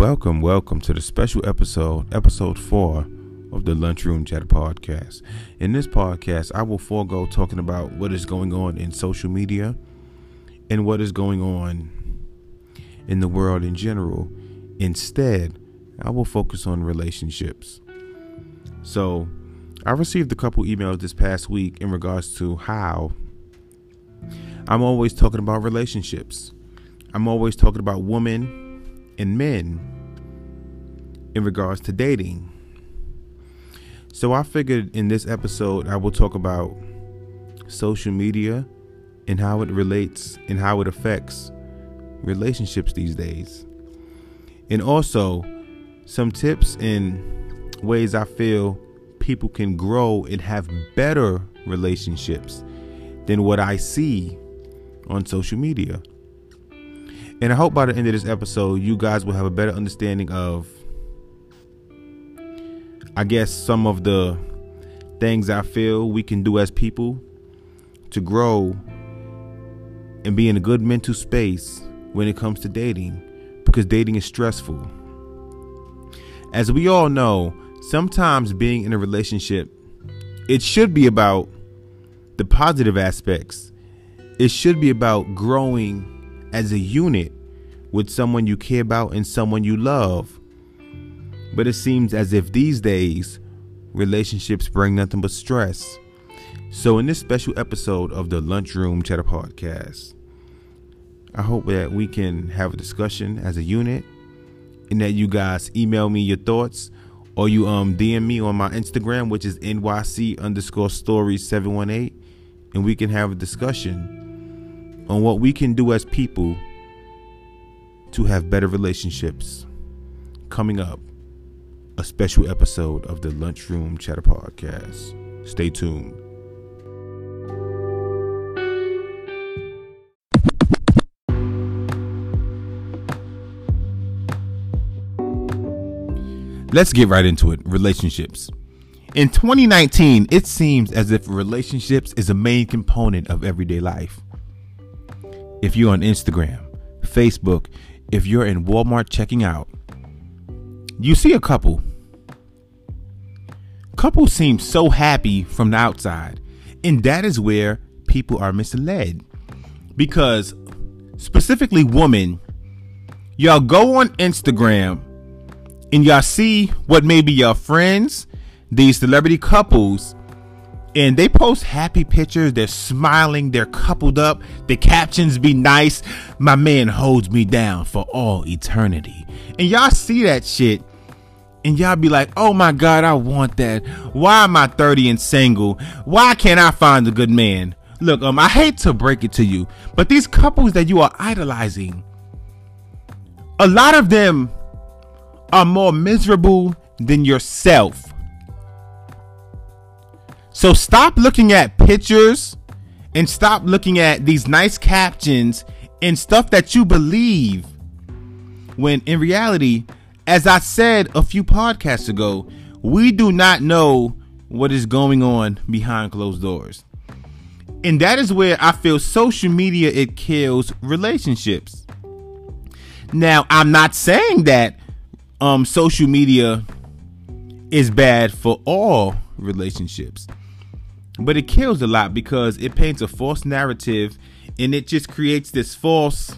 Welcome, welcome to the special episode, episode four of the Lunchroom Chatter podcast. In this podcast, I will forego talking about what is going on in social media and what is going on in the world in general. Instead, I will focus on relationships. So, I received a couple emails this past week in regards to how I'm always talking about relationships. I'm always talking about women and men in regards to dating. So I figured in this episode I will talk about social media and how it relates and how it affects relationships these days. And also some tips and ways I feel people can grow and have better relationships than what I see on social media. And I hope by the end of this episode, you guys will have a better understanding of, I guess, some of the things I feel we can do as people to grow and be in a good mental space when it comes to dating because dating is stressful. As we all know, sometimes being in a relationship, it should be about the positive aspects. It should be about growing as a unit with someone you care about and someone you love. But it seems as if these days, relationships bring nothing but stress. So, in this special episode of the Lunchroom Chatter Podcast, I hope that we can have a discussion as a unit and that you guys email me your thoughts or you um DM me on my Instagram, which is NYC underscore story 718, and we can have a discussion on what we can do as people to have better relationships. Coming up, a special episode of the Lunchroom Chatter Podcast. Stay tuned. Let's get right into it. Relationships. In 2019, it seems as if relationships is a main component of everyday life if you're on Instagram, Facebook, if you're in Walmart checking out, you see a couple. Couples seem so happy from the outside, and that is where people are misled. Because, specifically, women, y'all go on Instagram and y'all see what maybe your friends, these celebrity couples, and they post happy pictures. They're smiling. They're coupled up. The captions be nice. My man holds me down for all eternity. And y'all see that shit. And y'all be like, oh my God, I want that. Why am I 30 and single? Why can't I find a good man? Look, um, I hate to break it to you, but these couples that you are idolizing, a lot of them are more miserable than yourself. So stop looking at pictures and stop looking at these nice captions and stuff that you believe when in reality, as I said a few podcasts ago, we do not know what is going on behind closed doors. And that is where I feel social media it kills relationships. Now, I'm not saying that um social media is bad for all relationships but it kills a lot because it paints a false narrative and it just creates this false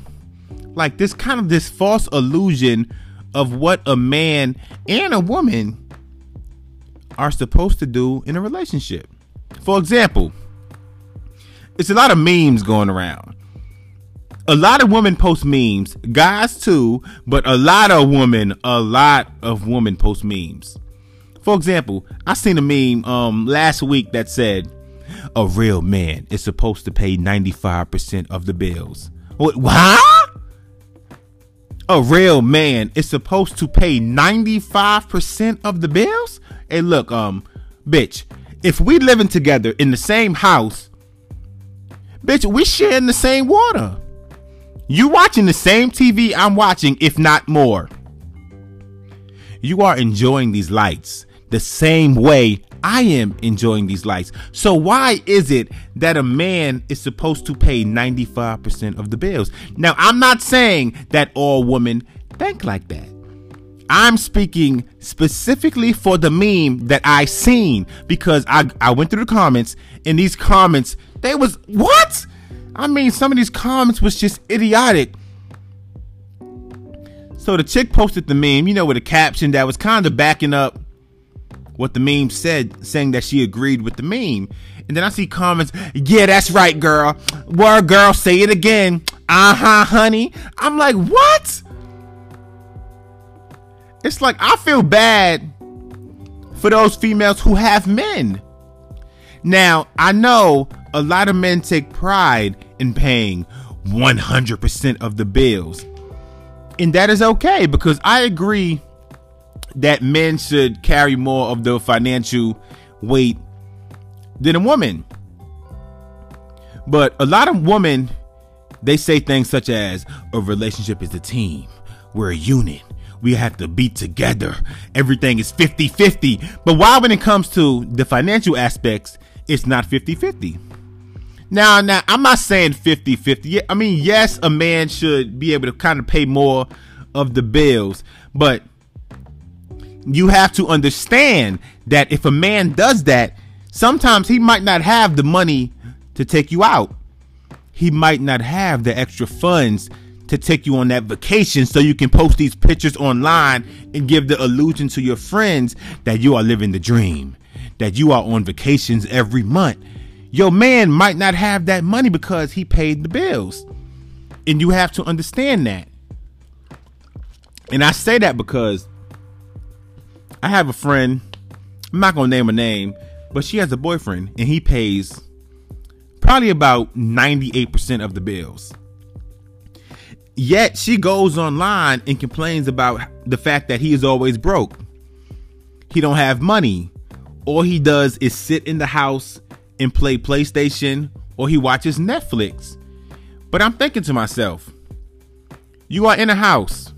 like this kind of this false illusion of what a man and a woman are supposed to do in a relationship. For example, it's a lot of memes going around. A lot of women post memes, guys too, but a lot of women, a lot of women post memes. For example, I seen a meme um last week that said a real man is supposed to pay 95% of the bills. What? what? A real man is supposed to pay 95% of the bills? Hey, look, um, bitch, if we living together in the same house, bitch, we sharing the same water. You watching the same TV I'm watching, if not more. You are enjoying these lights the same way I am enjoying these lights. So why is it that a man is supposed to pay 95% of the bills? Now, I'm not saying that all women think like that. I'm speaking specifically for the meme that I seen because I I went through the comments and these comments they was what? I mean some of these comments was just idiotic. So the chick posted the meme, you know, with a caption that was kind of backing up what the meme said, saying that she agreed with the meme. And then I see comments, yeah, that's right, girl. Word, girl, say it again. Uh huh, honey. I'm like, what? It's like I feel bad for those females who have men. Now, I know a lot of men take pride in paying 100% of the bills. And that is okay because I agree that men should carry more of the financial weight than a woman. But a lot of women, they say things such as a relationship is a team, we're a unit, we have to be together, everything is 50 50. But why, when it comes to the financial aspects, it's not 50 50? Now, now, I'm not saying 50 50. I mean, yes, a man should be able to kind of pay more of the bills, but you have to understand that if a man does that, sometimes he might not have the money to take you out. He might not have the extra funds to take you on that vacation so you can post these pictures online and give the illusion to your friends that you are living the dream, that you are on vacations every month. Your man might not have that money because he paid the bills. And you have to understand that. And I say that because I have a friend, I'm not to name a name, but she has a boyfriend and he pays probably about 98% of the bills. Yet she goes online and complains about the fact that he is always broke. He don't have money. All he does is sit in the house and play PlayStation or he watches Netflix. But I'm thinking to myself, you are in a house.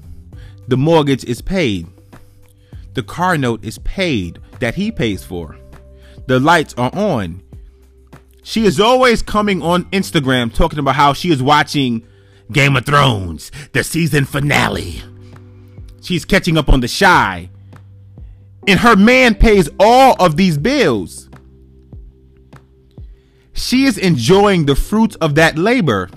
The mortgage is paid. The car note is paid that he pays for. The lights are on. She is always coming on Instagram talking about how she is watching Game of Thrones, the season finale. She's catching up on the shy. And her man pays all of these bills. She is enjoying the fruits of that labor.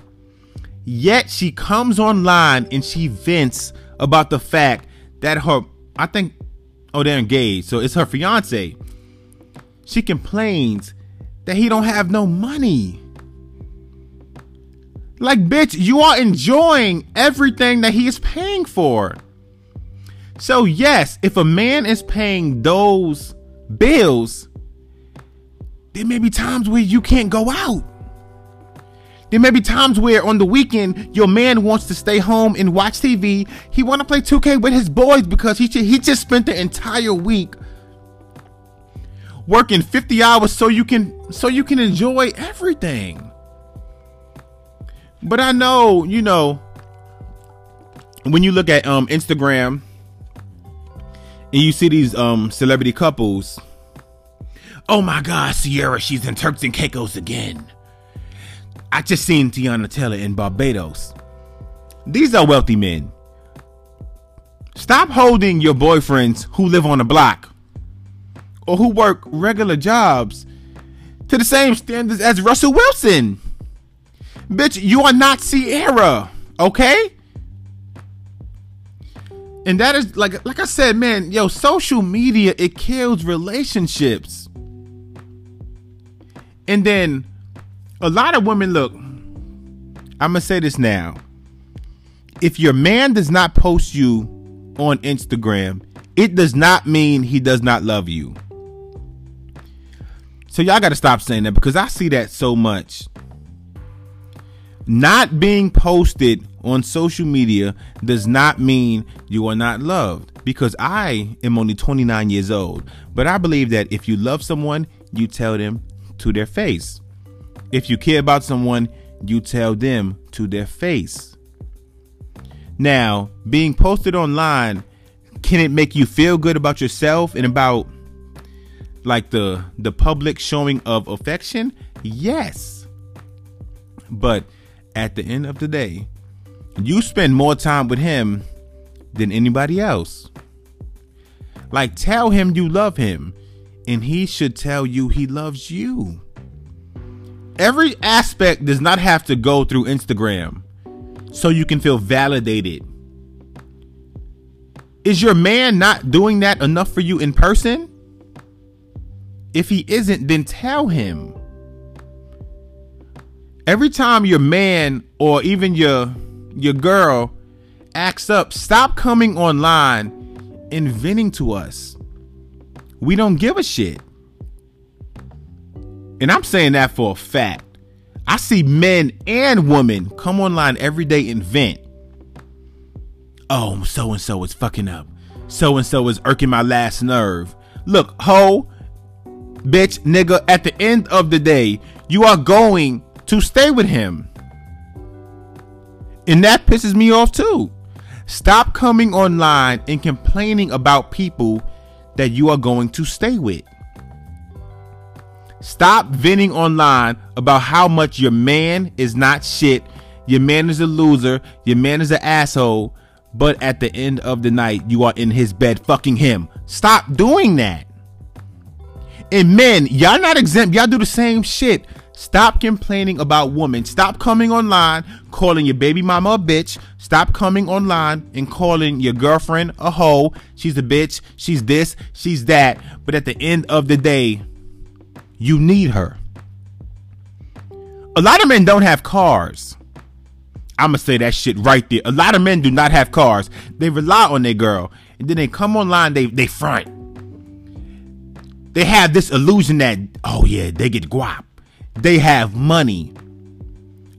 Yet she comes online and she vents about the fact that her, I think Oh, they're engaged. So it's her fiance. She complains that he don't have no money. Like, bitch, you are enjoying everything that he is paying for. So, yes, if a man is paying those bills, there may be times where you can't go out. There may be times where on the weekend your man wants to stay home and watch TV. He want to play 2K with his boys because he he just spent the entire week working 50 hours so you can so you can enjoy everything. But I know, you know, when you look at um Instagram and you see these um celebrity couples, oh my god, Ciara, she's in Turks and Caicos again. I just seen Teyana Taylor in Barbados. These are wealthy men. Stop holding your boyfriends who live on the block or who work regular jobs to the same standards as Russell Wilson. Bitch, you are not Ciara, okay? And that is like like I said, man, yo, social media it kills relationships. And then a lot of women look i'm gonna say this now. If your man does not post you on instagram it does not mean he does not love you. So y'all gotta stop saying that because i see that so much. Not being posted on social media does not mean you are not loved because i am only 29 years old. But i believe that if you love someone you tell them to their face if you care about someone, you tell them to their face. Now, being posted online, can it make you feel good about yourself and about like the the public showing of affection? Yes. But at the end of the day, you spend more time with him than anybody else. Like, tell him you love him, and he should tell you he loves you. Every aspect does not have to go through Instagram so you can feel validated. Is your man not doing that enough for you in person? If he isn't, then tell him. Every time your man or even your your girl acts up, stop coming online and venting to us. We don't give a shit. And I'm saying that for a fact. I see men and women come online every day and vent. Oh, so and so is fucking up. So and so is irking my last nerve. Look, ho, bitch, nigga, at the end of the day, you are going to stay with him. And that pisses me off too. Stop coming online and complaining about people that you are going to stay with. Stop venting online about how much your man is not shit, your man is a loser, your man is an asshole, but at the end of the night, you are in his bed fucking him. Stop doing that. And men, y'all not exempt. Y'all do the same shit. Stop complaining about women. Stop coming online calling your baby mama a bitch. Stop coming online and calling your girlfriend a hoe. She's a bitch. She's this. She's that. But at the end of the day, you need her. A lot of men don't have cars. I'm gonna say that shit right there. A lot of men do not have cars. They rely on their girl, and then they come online. They they front they have this illusion that oh yeah they get guap they have money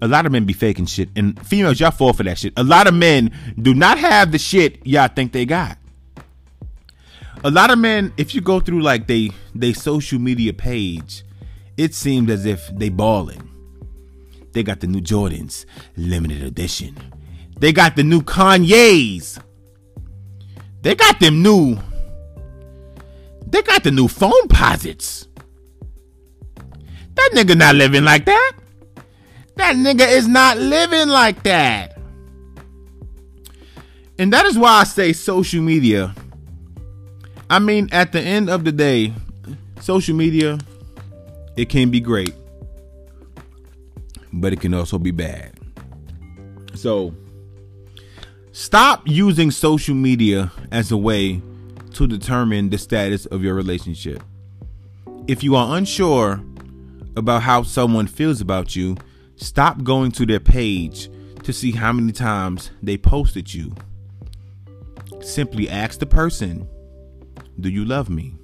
a lot of men be faking shit and females y'all fall for that shit a lot of men do not have the shit y'all think they got a lot of men if you go through like they they social media page it seems as if they balling they got the new jordans limited edition they got the new kanye's they got them new they got the new phone posits. That nigga not living like that. That nigga is not living like that. And that is why I say social media. I mean, at the end of the day, social media, it can be great, but it can also be bad. So, stop using social media as a way to determine the status of your relationship. If you are unsure about how someone feels about you, stop going to their page to see how many times they posted you. Simply ask the person, Do you love me?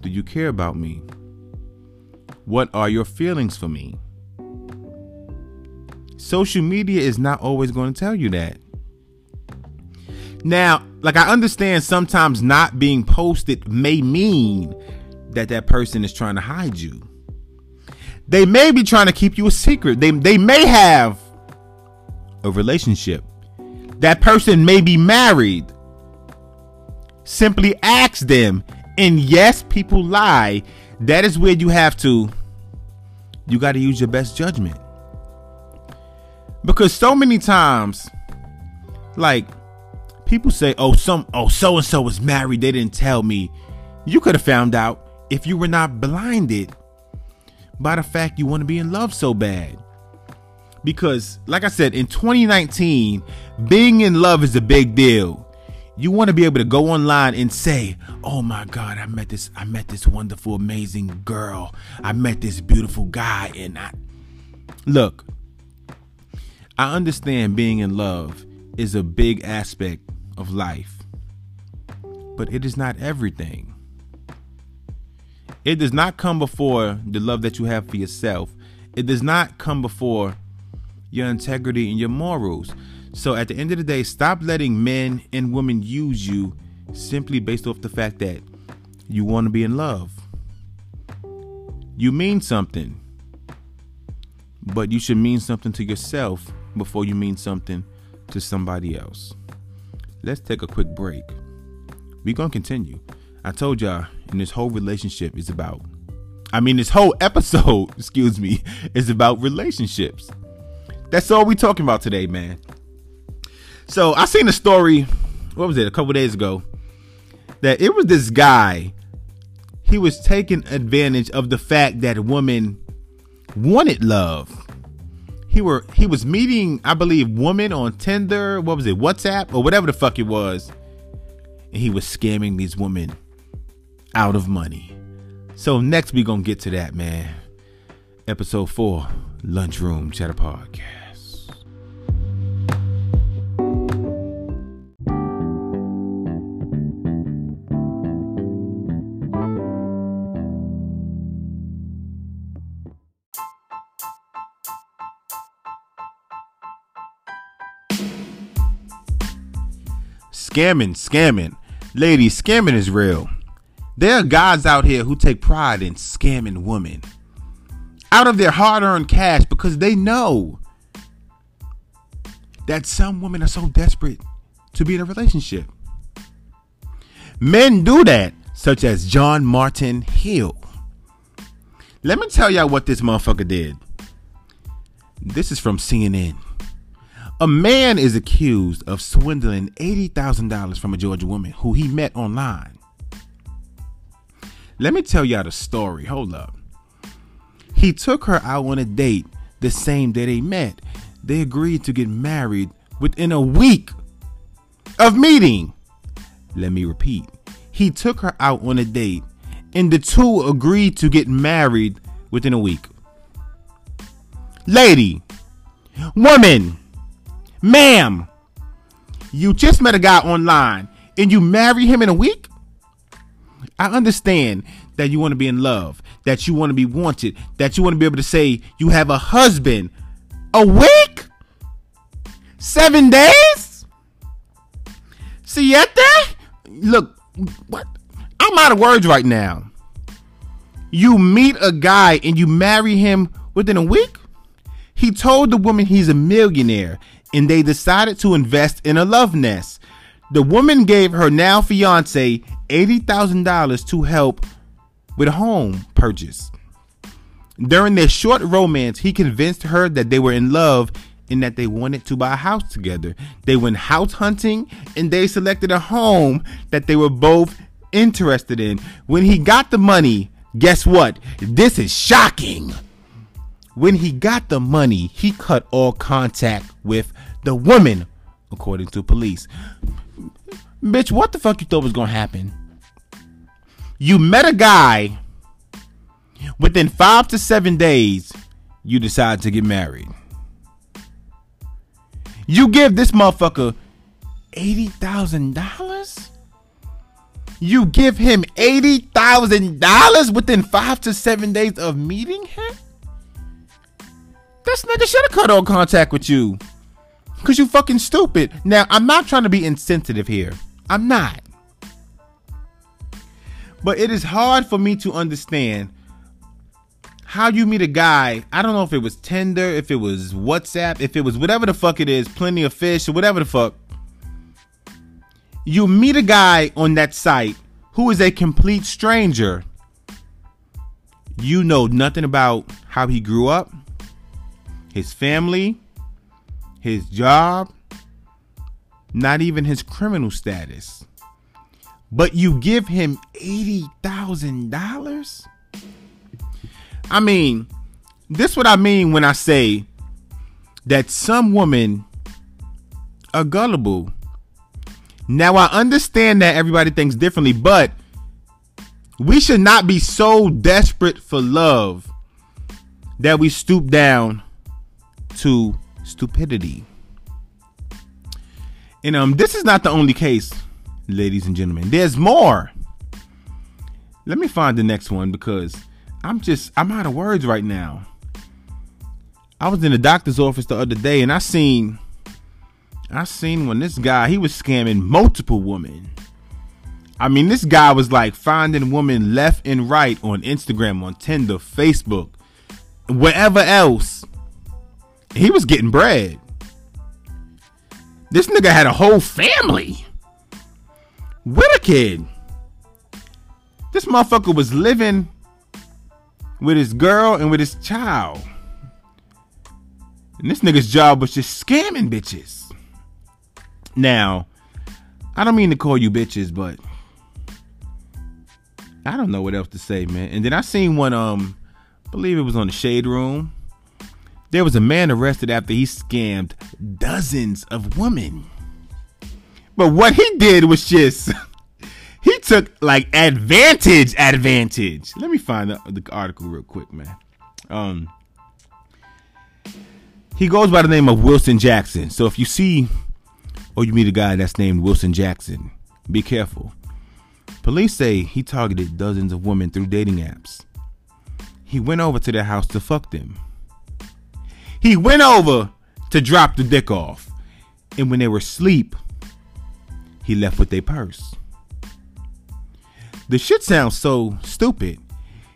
Do you care about me? What are your feelings for me? Social media is not always going to tell you that. Now, like I understand sometimes not being posted may mean that that person is trying to hide you. They may be trying to keep you a secret. They they may have a relationship. That person may be married. Simply ask them. And yes, people lie. That is where you have to you got to use your best judgment. Because so many times like people say, "Oh, some oh so and so was married. They didn't tell me." You could have found out if you were not blinded by the fact you want to be in love so bad. Because, like I said, in 2019, being in love is a big deal. You want to be able to go online and say, "Oh my God, I met this, I met this wonderful, amazing girl. I met this beautiful guy." And I look, I understand being in love is a big aspect of life. But it is not everything. It does not come before the love that you have for yourself. It does not come before your integrity and your morals. So at the end of the day, stop letting men and women use you simply based off the fact that you want to be in love. You mean something, but you should mean something to yourself before you mean something to somebody else let's take a quick break. We're going to continue. I told y'all, and this whole relationship is about, I mean, this whole episode, excuse me, is about relationships. That's all we're talking about today, man. So I seen a story, what was it, a couple days ago. that it was this guy. He was taking advantage of the fact that women wanted love. He were he was meeting, I believe, women on Tinder, what was it, WhatsApp, or whatever the fuck it was. And he was scamming these women out of money. So next we gonna get to that, man. Episode four, Lunchroom Chatter Podcast. Scamming, scamming. Ladies, scamming is real. There are guys out here who take pride in scamming women out of their hard earned cash because they know that some women are so desperate to be in a relationship. Men do that, such as John Martin Hill. Let me tell y'all what this motherfucker did. This is from CNN. A man is accused of swindling $80,000 from a Georgia woman who he met online. Let me tell y'all the story. Hold up. He took her out on a date the same day they met. They agreed to get married within a week of meeting. Let me repeat. He took her out on a date and the two agreed to get married within a week. Lady, woman, Ma'am, you just met a guy online and you marry him in a week? I understand that you want to be in love, that you want to be wanted, that you want to be able to say you have a husband. A week? Seven days? Siete? Look, what? I'm out of words right now. You meet a guy and you marry him within a week? He told the woman he's a millionaire and they decided to invest in a love nest. The woman gave her now fiance $80,000 to help with a home purchase. During their short romance, he convinced her that they were in love and that they wanted to buy a house together. They went house hunting and they selected a home that they were both interested in. When he got the money, guess what? This is shocking. When he got the money, he cut all contact with the woman, according to police. Bitch, what the fuck you thought was gonna happen? You met a guy within five to seven days, you decide to get married. You give this motherfucker $80,000? You give him $80,000 within five to seven days of meeting him? This nigga should have cut all contact with you. Cause you fucking stupid. Now, I'm not trying to be insensitive here. I'm not. But it is hard for me to understand how you meet a guy. I don't know if it was Tinder, if it was WhatsApp, if it was whatever the fuck it is, plenty of fish, or whatever the fuck. You meet a guy on that site who is a complete stranger. You know nothing about how he grew up, his family, his job, not even his criminal status. But you give him $80,000? I mean, this what I mean when I say that some women are gullible. Now I understand that everybody thinks differently, but we should not be so desperate for love that we stoop down to stupidity. And um, this is not the only case, ladies and gentlemen. There's more. Let me find the next one because I'm just I'm out of words right now. I was in the doctor's office the other day and I seen I seen when this guy he was scamming multiple women. I mean, this guy was like finding women left and right on Instagram, on Tinder, Facebook, wherever else he was getting bread. This nigga had a whole family with a kid. This motherfucker was living with his girl and with his child. And this nigga's job was just scamming bitches. Now, I don't mean to call you bitches, but I don't know what else to say, man. And then I seen one, um, I believe it was on the Shade Room. There was a man arrested after he scammed dozens of women. But what he did was just he took like advantage, advantage. Let me find the, the article real quick, man. Um, he goes by the name of Wilson Jackson. So if you see or you meet a guy that's named Wilson Jackson, be careful. Police say he targeted dozens of women through dating apps. He went over to their house to fuck them. He went over to drop the dick off. And when they were asleep, he left with their purse. The shit sounds so stupid.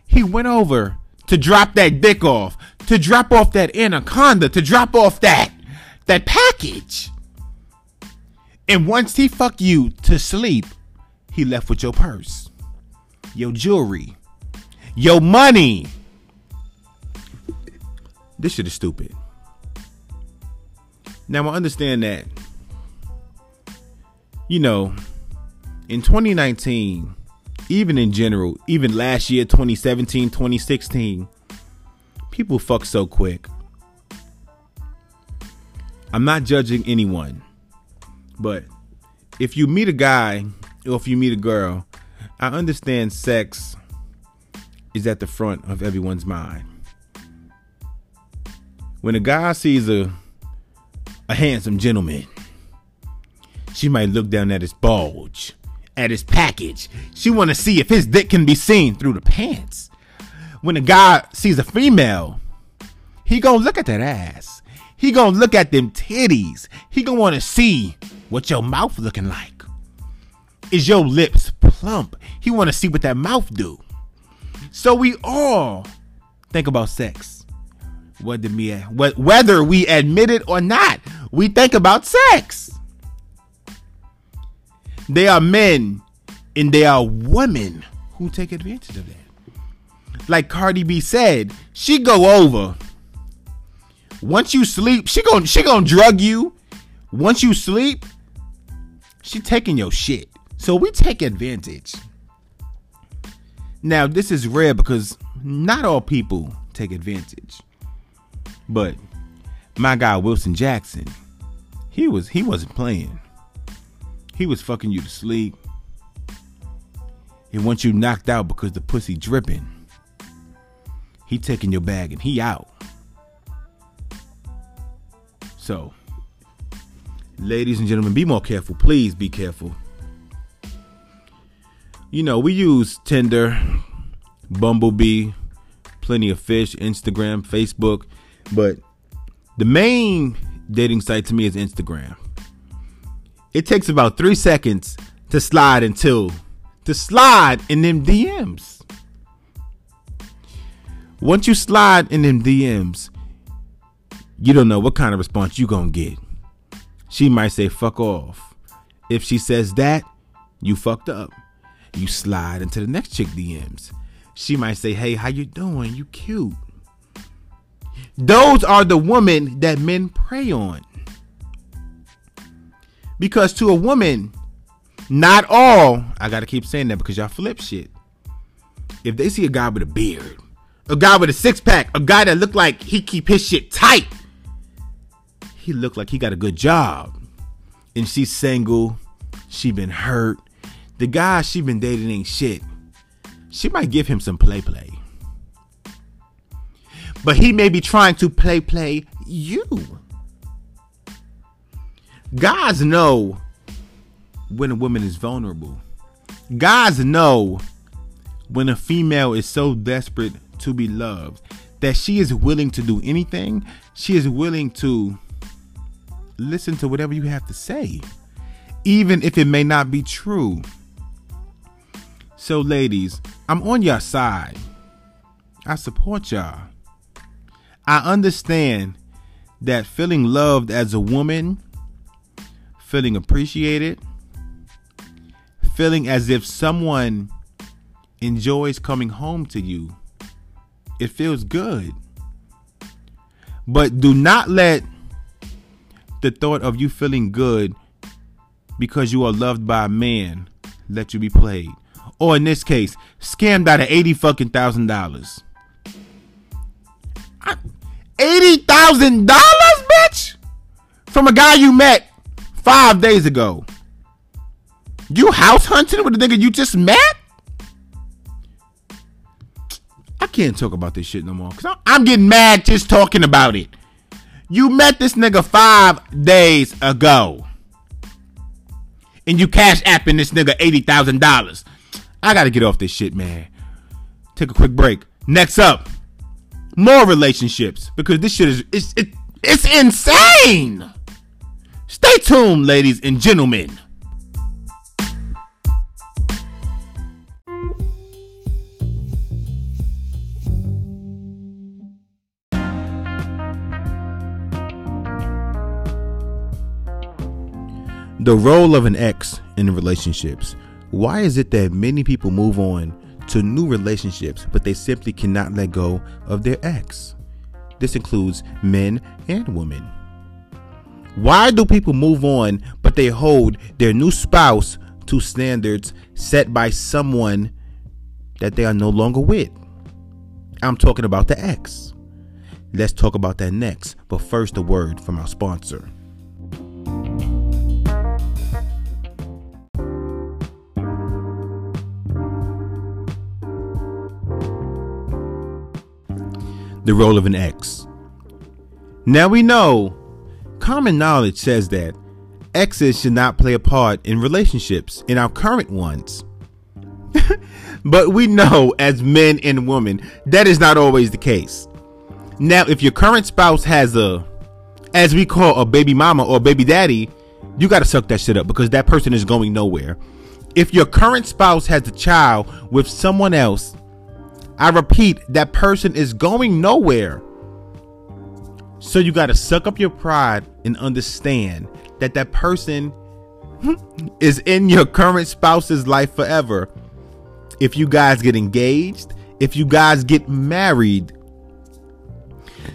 He went over to drop that dick off, to drop off that anaconda, to drop off that that package. And once he fucked you to sleep, he left with your purse, your jewelry, your money. This shit is stupid. Now I understand that, you know, in 2019, even in general, even last year, 2017, 2016, people fuck so quick. I'm not judging anyone, but if you meet a guy or if you meet a girl, I understand sex is at the front of everyone's mind. When a guy sees a a handsome gentleman, she might look down at his bulge at his package. She want to see if his dick can be seen through the pants. When a guy sees a female, he gonna look at that ass. He gonna look at them titties. He gonna want to see what your mouth looking like. Is your lips plump? He want to see what that mouth do. So we all think about sex. Whether we, whether we admit it or not, we think about sex. They are men and they are women who take advantage of that. Like Cardi B said, she go over. Once you sleep, she gon' she gon' drug you. Once you sleep, she taking your shit. So we take advantage. Now this is rare because not all people take advantage. But my guy Wilson Jackson, he was he wasn't playing. He was fucking you to sleep. And once you knocked out because the pussy dripping, he taking your bag and he out. So, ladies and gentlemen, be more careful. Please be careful. You know, we use Tinder, Bumblebee, Plenty of Fish, Instagram, Facebook, but the main dating site to me is Instagram it takes about three seconds to slide until to slide in them DMs. Once you slide in them DMs, you don't know what kind of response you gonna get. She might say fuck off. If she says that, you fucked up. You slide into the next chick DMs. She might say, "Hey, how you doing? You cute." Those are the women that men prey on. Because to a woman, not all, I gotta keep saying that because y'all flip shit. If they see a guy with a beard, a guy with a six pack, a guy that look like he keep his shit tight, he look like he got a good job. And she's single, she been hurt. The guy she been dating ain't shit. She might give him some play play. But he may be trying to play play you. Guys know when a woman is vulnerable. Guys know when a female is so desperate to be loved that she is willing to do anything. She is willing to listen to whatever you have to say, even if it may not be true. So, ladies, I'm on your side. I support y'all. I understand that feeling loved as a woman feeling appreciated, feeling as if someone enjoys coming home to you. It feels good. But do not let the thought of you feeling good because you are loved by a man let you be played. or in this case, scammed out of eighty fucking thousand dollars. Eighty thousand dollars, bitch, from a guy you met five days ago. You house hunting with a nigga you just met? I can't talk about this shit no more. Cause I'm getting mad just talking about it. You met this nigga five days ago. And you cash apping this nigga $80,000. I gotta get off this shit, man. Take a quick break. Next up, more relationships. Because this shit is it's, it, it's insane. Stay tuned, ladies and gentlemen. The role of an ex in relationships. Why is it that many people move on to new relationships, but they simply cannot let go of their ex? This includes men and women. Why do people move on, but they hold their new spouse to standards set by someone that they are no longer with? I'm talking about the ex. Let's talk about that next, but first, a word from our sponsor. The role of an ex. Now we know common knowledge says that exes should not play a part in relationships, in our current ones. but we know as men and women that is not always the case. Now, if your current spouse has a, as we call a baby mama or baby daddy, you got to suck that shit up because that person is going nowhere. If your current spouse has a child with someone else, I repeat, that person is going nowhere. So you got to suck up your pride and understand that that person is in your current spouse's life forever. If you guys get engaged, if you guys get married,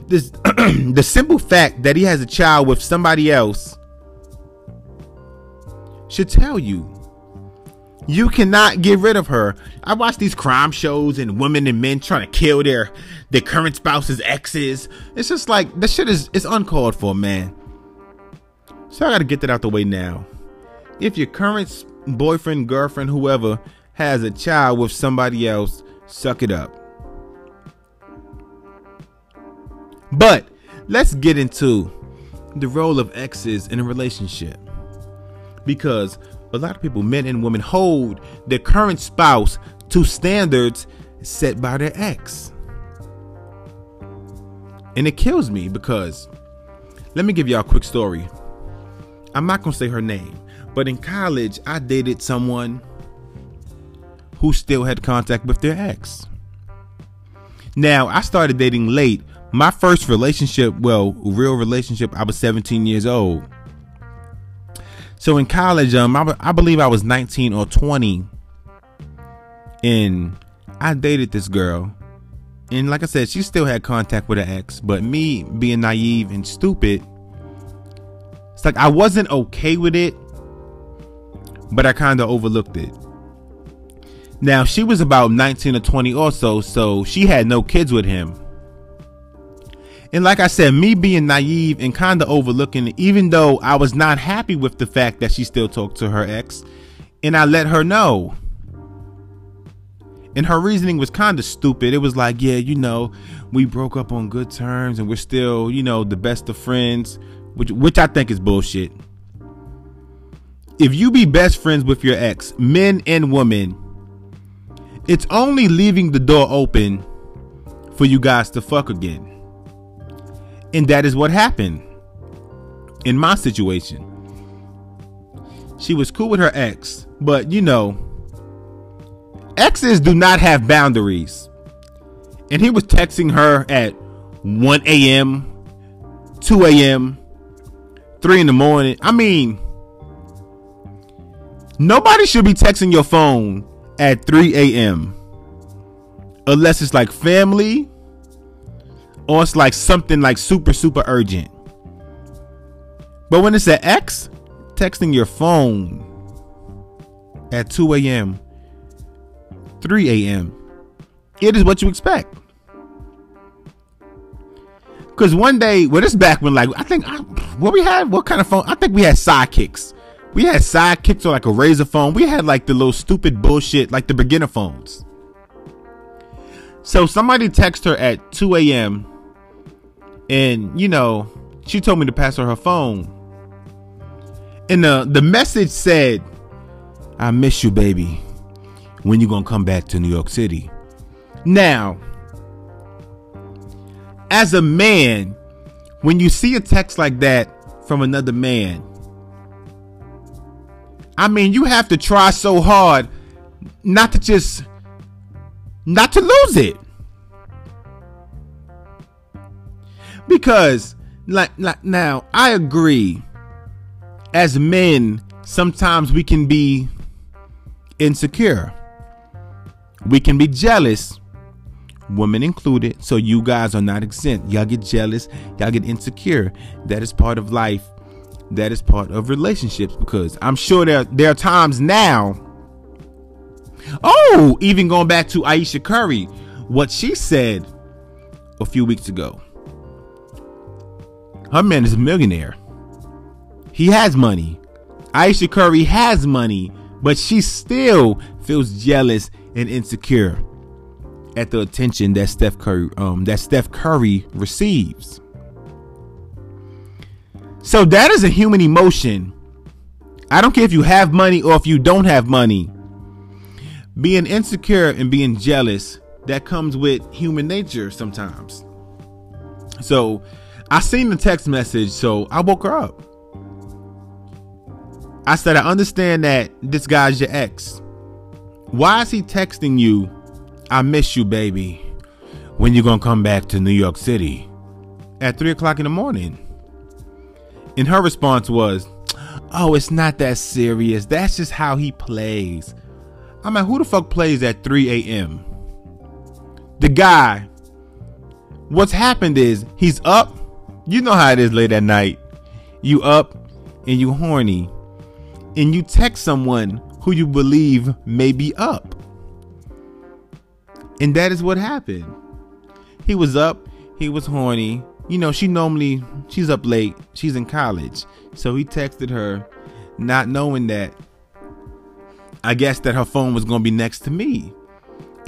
this the simple fact that he has a child with somebody else should tell you you cannot get rid of her. I watch these crime shows and women and men trying to kill their their current spouse's exes. It's just like that shit is it's uncalled for, man. So I gotta get that out the way now. If your current boyfriend, girlfriend, whoever has a child with somebody else, suck it up. But let's get into the role of exes in a relationship. Because a lot of people, men and women, hold their current spouse to standards set by their ex. And it kills me because let me give y'all a quick story. I'm not going to say her name, but in college, I dated someone who still had contact with their ex. Now, I started dating late. My first relationship, well, real relationship, I was 17 years old. So in college, um, I, I believe I was 19 or 20, and I dated this girl. And like I said, she still had contact with her ex, but me being naive and stupid, it's like I wasn't okay with it, but I kind of overlooked it. Now, she was about 19 or 20 also, so she had no kids with him. And like I said, me being naive and kind of overlooking it, even though I was not happy with the fact that she still talked to her ex, and I let her know. And her reasoning was kind of stupid. It was like, yeah, you know, we broke up on good terms and we're still, you know, the best of friends, which which I think is bullshit. If you be best friends with your ex, men and women, it's only leaving the door open for you guys to fuck again. And that is what happened in my situation. She was cool with her ex, but you know, exes do not have boundaries. And he was texting her at 1 a.m., 2 a.m., 3 in the morning. I mean, nobody should be texting your phone at 3 a.m. unless it's like family or it's like something like super super urgent. But when it's an ex texting your phone at 2 a.m., 3 a.m., it is what you expect. Because one day, well, this back when, like, I think, what we had, what kind of phone? I think we had sidekicks. We had sidekicks or like a Razr phone. We had like the little stupid bullshit, like the beginner phones. So somebody texted her at 2 a.m. and, you know, she told me to pass her her phone. And the, the message said, I miss you, baby. When you gonna come back to New York City? Now, as a man, when you see a text like that from another man, I mean, you have to try so hard not to just not to lose it. Because like, like now, I agree. As men, sometimes we can be insecure. We can be jealous, women included. So you guys are not exempt. Y'all get jealous, y'all get insecure. That is part of life that is part of relationships because I'm sure there there are times now. Oh, even going back to Ayesha Curry, what she said a few weeks ago. Her man is a millionaire. He has money. Ayesha Curry has money, but she still feels jealous and insecure at the attention that Steph Curry um that Steph Curry receives. So that is a human emotion. I don't care if you have money or if you don't have money. Being insecure and being jealous, that comes with human nature sometimes. So I seen the text message, so I woke her up. I said, I understand that this guy's your ex. Why is he texting you, I miss you, baby, when you gonna come back to New York City at 3 o'clock in the morning? And her response was, Oh, it's not that serious. That's just how he plays. I'm like, who the fuck plays at 3 a.m.? The guy. What's happened is he's up. You know how it is late at night. You up and you horny. And you text someone who you believe may be up. And that is what happened. He was up, he was horny, you know, she normally she's up late. She's in college. So he texted her not knowing that I guess that her phone was going to be next to me.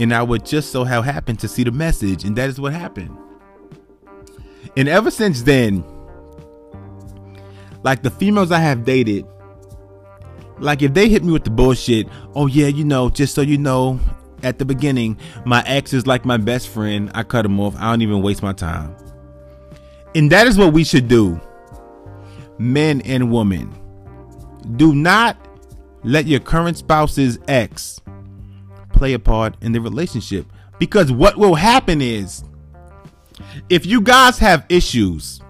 And I would just so how happen to see the message and that is what happened. And ever since then, like the females I have dated, like if they hit me with the bullshit, oh yeah, you know, just so you know, at the beginning, my ex is like my best friend. I cut him off. I don't even waste my time. And that is what we should do, men and women. Do not let your current spouse's ex play a part in the relationship. Because what will happen is, if you guys have issues,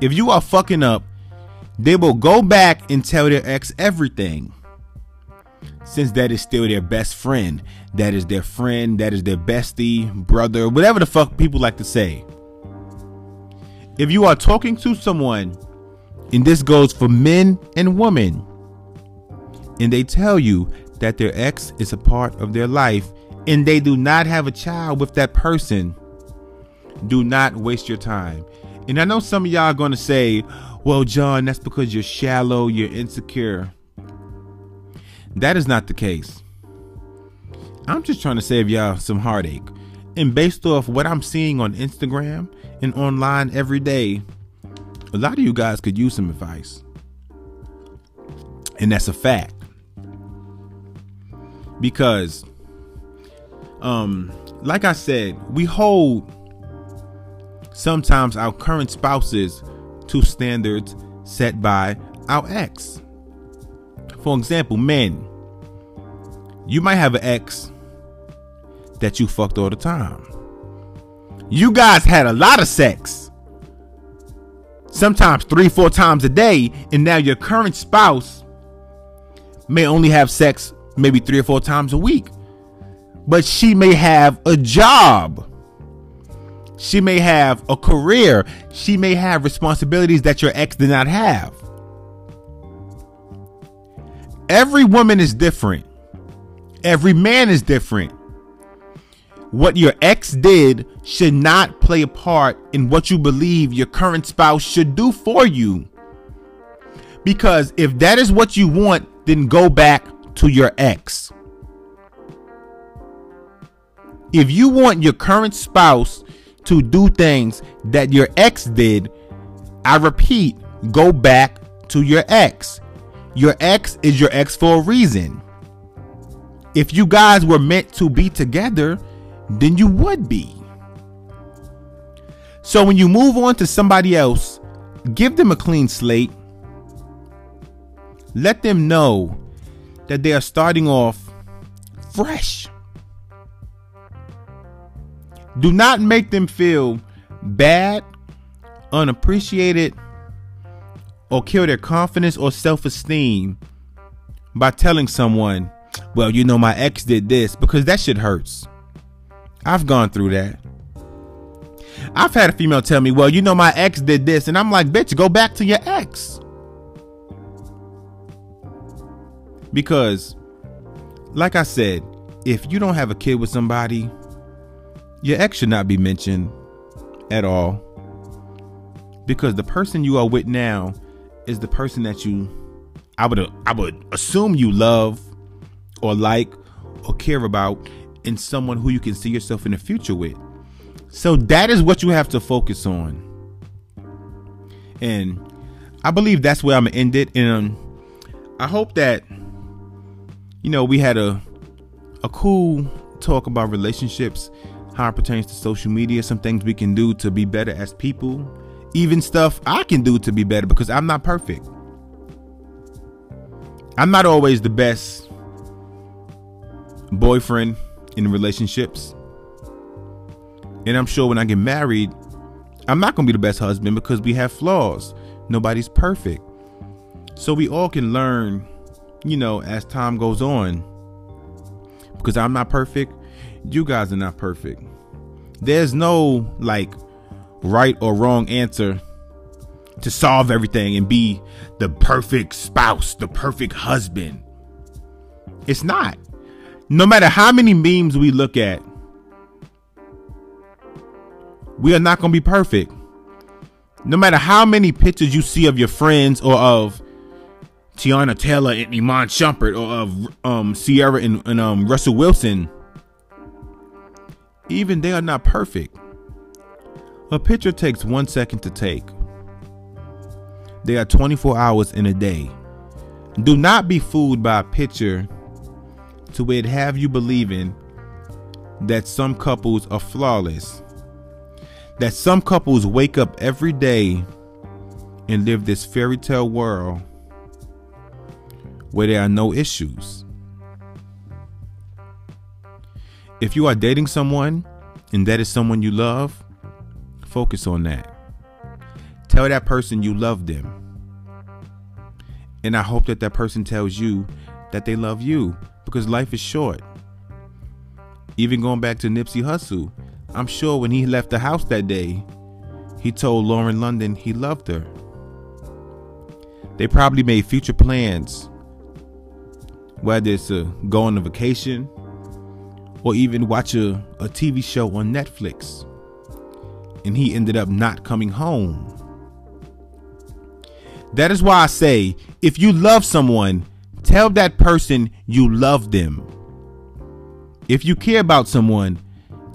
if you are fucking up, they will go back and tell their ex everything. Since that is still their best friend, that is their friend, that is their bestie, brother, whatever the fuck people like to say. If you are talking to someone, and this goes for men and women, and they tell you that their ex is a part of their life and they do not have a child with that person, do not waste your time. And I know some of y'all are going to say, well, John, that's because you're shallow, you're insecure. That is not the case. I'm just trying to save y'all some heartache. And based off what I'm seeing on Instagram and online every day, a lot of you guys could use some advice. And that's a fact. Because um like I said, we hold sometimes our current spouses to standards set by our ex. For example, men, you might have an ex that you fucked all the time. You guys had a lot of sex. Sometimes three, four times a day, and now your current spouse may only have sex maybe three or four times a week. But she may have a job. She may have a career. She may have responsibilities that your ex did not have. Every woman is different. Every man is different. What your ex did should not play a part in what you believe your current spouse should do for you. Because if that is what you want, then go back to your ex. If you want your current spouse to do things that your ex did, I repeat, go back to your ex. Your ex is your ex for a reason. If you guys were meant to be together, then you would be. So when you move on to somebody else, give them a clean slate. Let them know that they are starting off fresh. Do not make them feel bad, unappreciated, or kill their confidence or self esteem by telling someone, well, you know, my ex did this, because that shit hurts. I've gone through that. I've had a female tell me, well, you know, my ex did this. And I'm like, bitch, go back to your ex. Because, like I said, if you don't have a kid with somebody, your ex should not be mentioned at all. Because the person you are with now is the person that you I would I would assume you love or like or care about in someone who you can see yourself in the future with. So that is what you have to focus on. And I believe that's where I'm gonna end it. And um, I hope that you know we had a a cool talk about relationships, how it pertains to social media, some things we can do to be better as people, even stuff I can do to be better because I'm not perfect. I'm not always the best boyfriend in relationships. And I'm sure when I get married, I'm not going to be the best husband because we have flaws. Nobody's perfect. So we all can learn, you know, as time goes on. Because I'm not perfect, you guys are not perfect. There's no like right or wrong answer to solve everything and be the perfect spouse, the perfect husband. It's not no matter how many memes we look at, we are not going to be perfect. No matter how many pictures you see of your friends or of Teyana Taylor and Iman Shumpert or of um, Ciara and, and um, Russell Wilson, even they are not perfect. A picture takes one second to take. There are 24 hours in a day. Do not be fooled by a picture to where it have you believing that some couples are flawless. That some couples wake up every day and live this fairy tale world where there are no issues. If you are dating someone and that is someone you love, focus on that. Tell that person you love them. And I hope that that person tells you that they love you because life is short. Even going back to Nipsey Hussle, I'm sure when he left the house that day, he told Lauren London he loved her. They probably made future plans, whether it's to go on a vacation or even watch a, a TV show on Netflix. And he ended up not coming home. That is why I say if you love someone, Tell that person you love them. If you care about someone,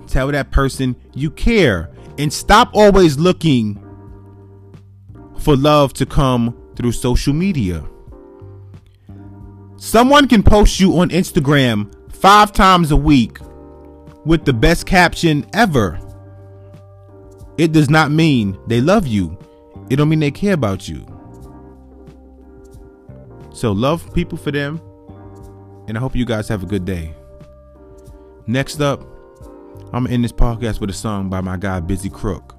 tell that person you care and stop always looking for love to come through social media. Someone can post you on Instagram five times a week with the best caption ever. It does not mean they love you. It don't mean they care about you. So love people for them. And I hope you guys have a good day. Next up, I'm gonna end this podcast with a song by my guy Bizzy Crook.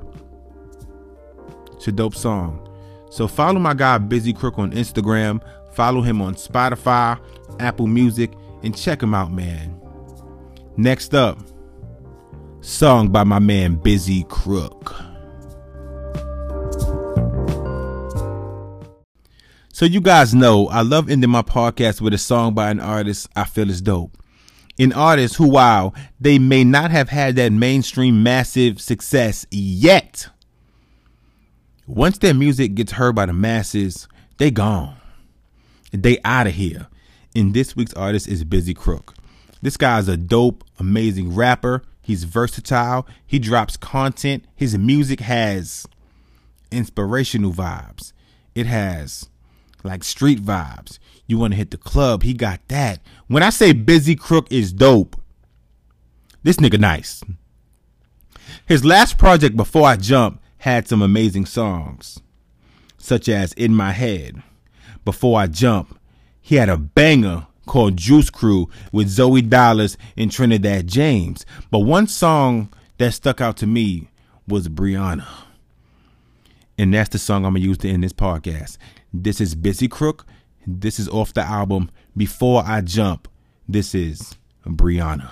It's a dope song. So follow my guy Bizzy Crook on Instagram, follow him on Spotify, Apple Music, and check them out, man. Next up, song by my man Bizzy Crook. So you guys know I love ending my podcast with a song by an artist I feel is dope. in artists who, while they may not have had that mainstream massive success yet, once their music gets heard by the masses, they gone. They out of here. And this week's artist is Bizzy Crook. This guy is a dope, amazing rapper. He's versatile. He drops content. His music has inspirational vibes. It has like street vibes. You want to hit the club, he got that. When I say Bizzy Crook is dope, this nigga nice. His last project before I jump had some amazing songs, such as In My Head. Before I jump, he had a banger called Juice Crew with Zoey Dollaz and Trinidad James. But one song that stuck out to me was Brianna. And that's the song I'm going to use to end this podcast. This is Bizzy Crook. This is off the album Before I Jump. This is Brianna.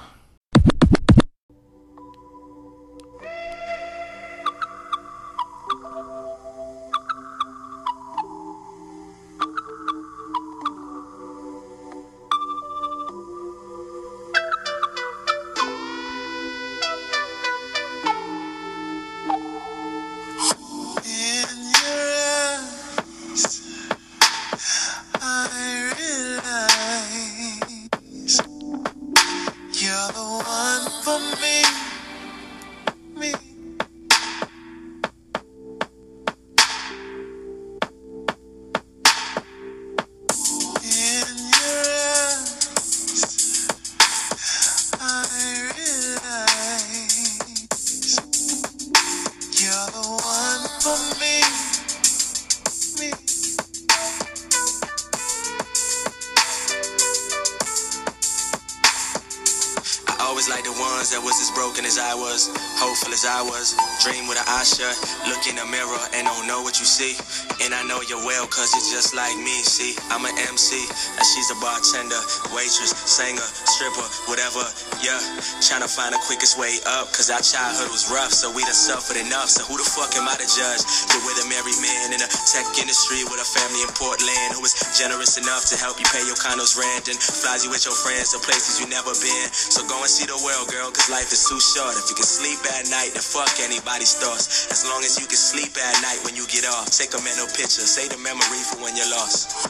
Ones that was as broken as I was, hopeful as I was. Dream with an eye shut, look in the mirror and don't know what you see. And I know you're well, cause you're just like me. See, I'm an MC, and she's a bartender, waitress, singer, stripper, whatever. Yeah, trying to find the quickest way up, cause our childhood was rough, so we done suffered enough. So who the fuck am I to judge? You're with a married man in the tech industry with a family in Portland who is generous enough to help you pay your condo's rent and flies you with your friends to places you never been. So go and see the world, girl, cause life is too short. If you can sleep at night, then fuck anybody's thoughts. As long as you can sleep at night when you get off, take a mental picture, say the memory for when you're lost.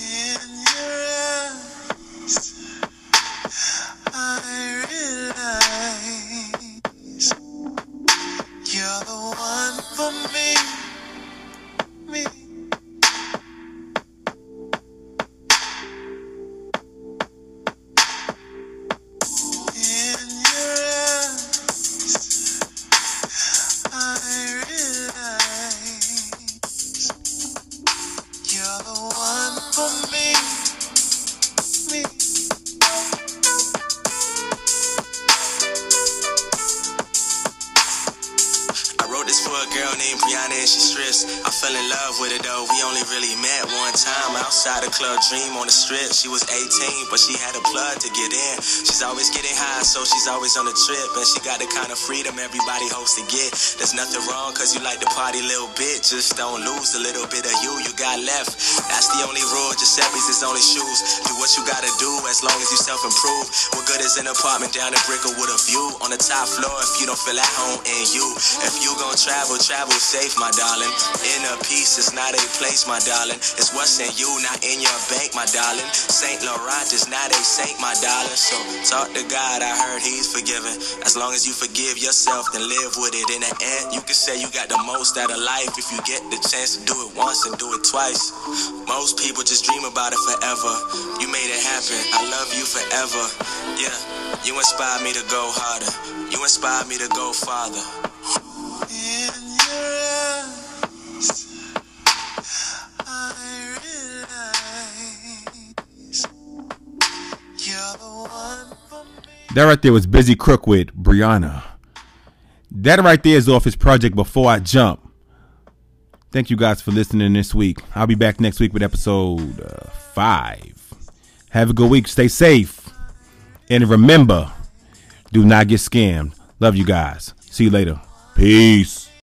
In your eyes, I realize you're the one for me. Club dream on the strip. She was 18, but she had a plug to get in. She's always getting high, so she's always on a trip. And she got the kind of freedom everybody hopes to get. There's nothing wrong, cause you like to party, little bit. Just don't lose a little bit of you you got left. That's the only rule. Giuseppe's is only shoes. Do what you gotta do as long as you self improve. What good is an apartment down in Brickell with a view on the top floor if you don't feel at home in you? If you gon' travel, travel safe, my darling. Inner peace is not a place, my darling. It's what's in you, not in your your bank, my darling. Saint Laurent is not a saint, my darling. So talk to God, I heard He's forgiven. As long as you forgive yourself, then live with it. In the end, you can say you got the most out of life if you get the chance to do it once and do it twice. Most people just dream about it forever. You made it happen. I love you forever. Yeah, you inspired me to go harder. You inspired me to go farther. In That right there was Bizzy Crook with Brianna. That right there is off his project Before I Jump. Thank you guys for listening this week. I'll be back next week with episode uh, five. Have a good week. Stay safe. And remember, do not get scammed. Love you guys. See you later. Peace.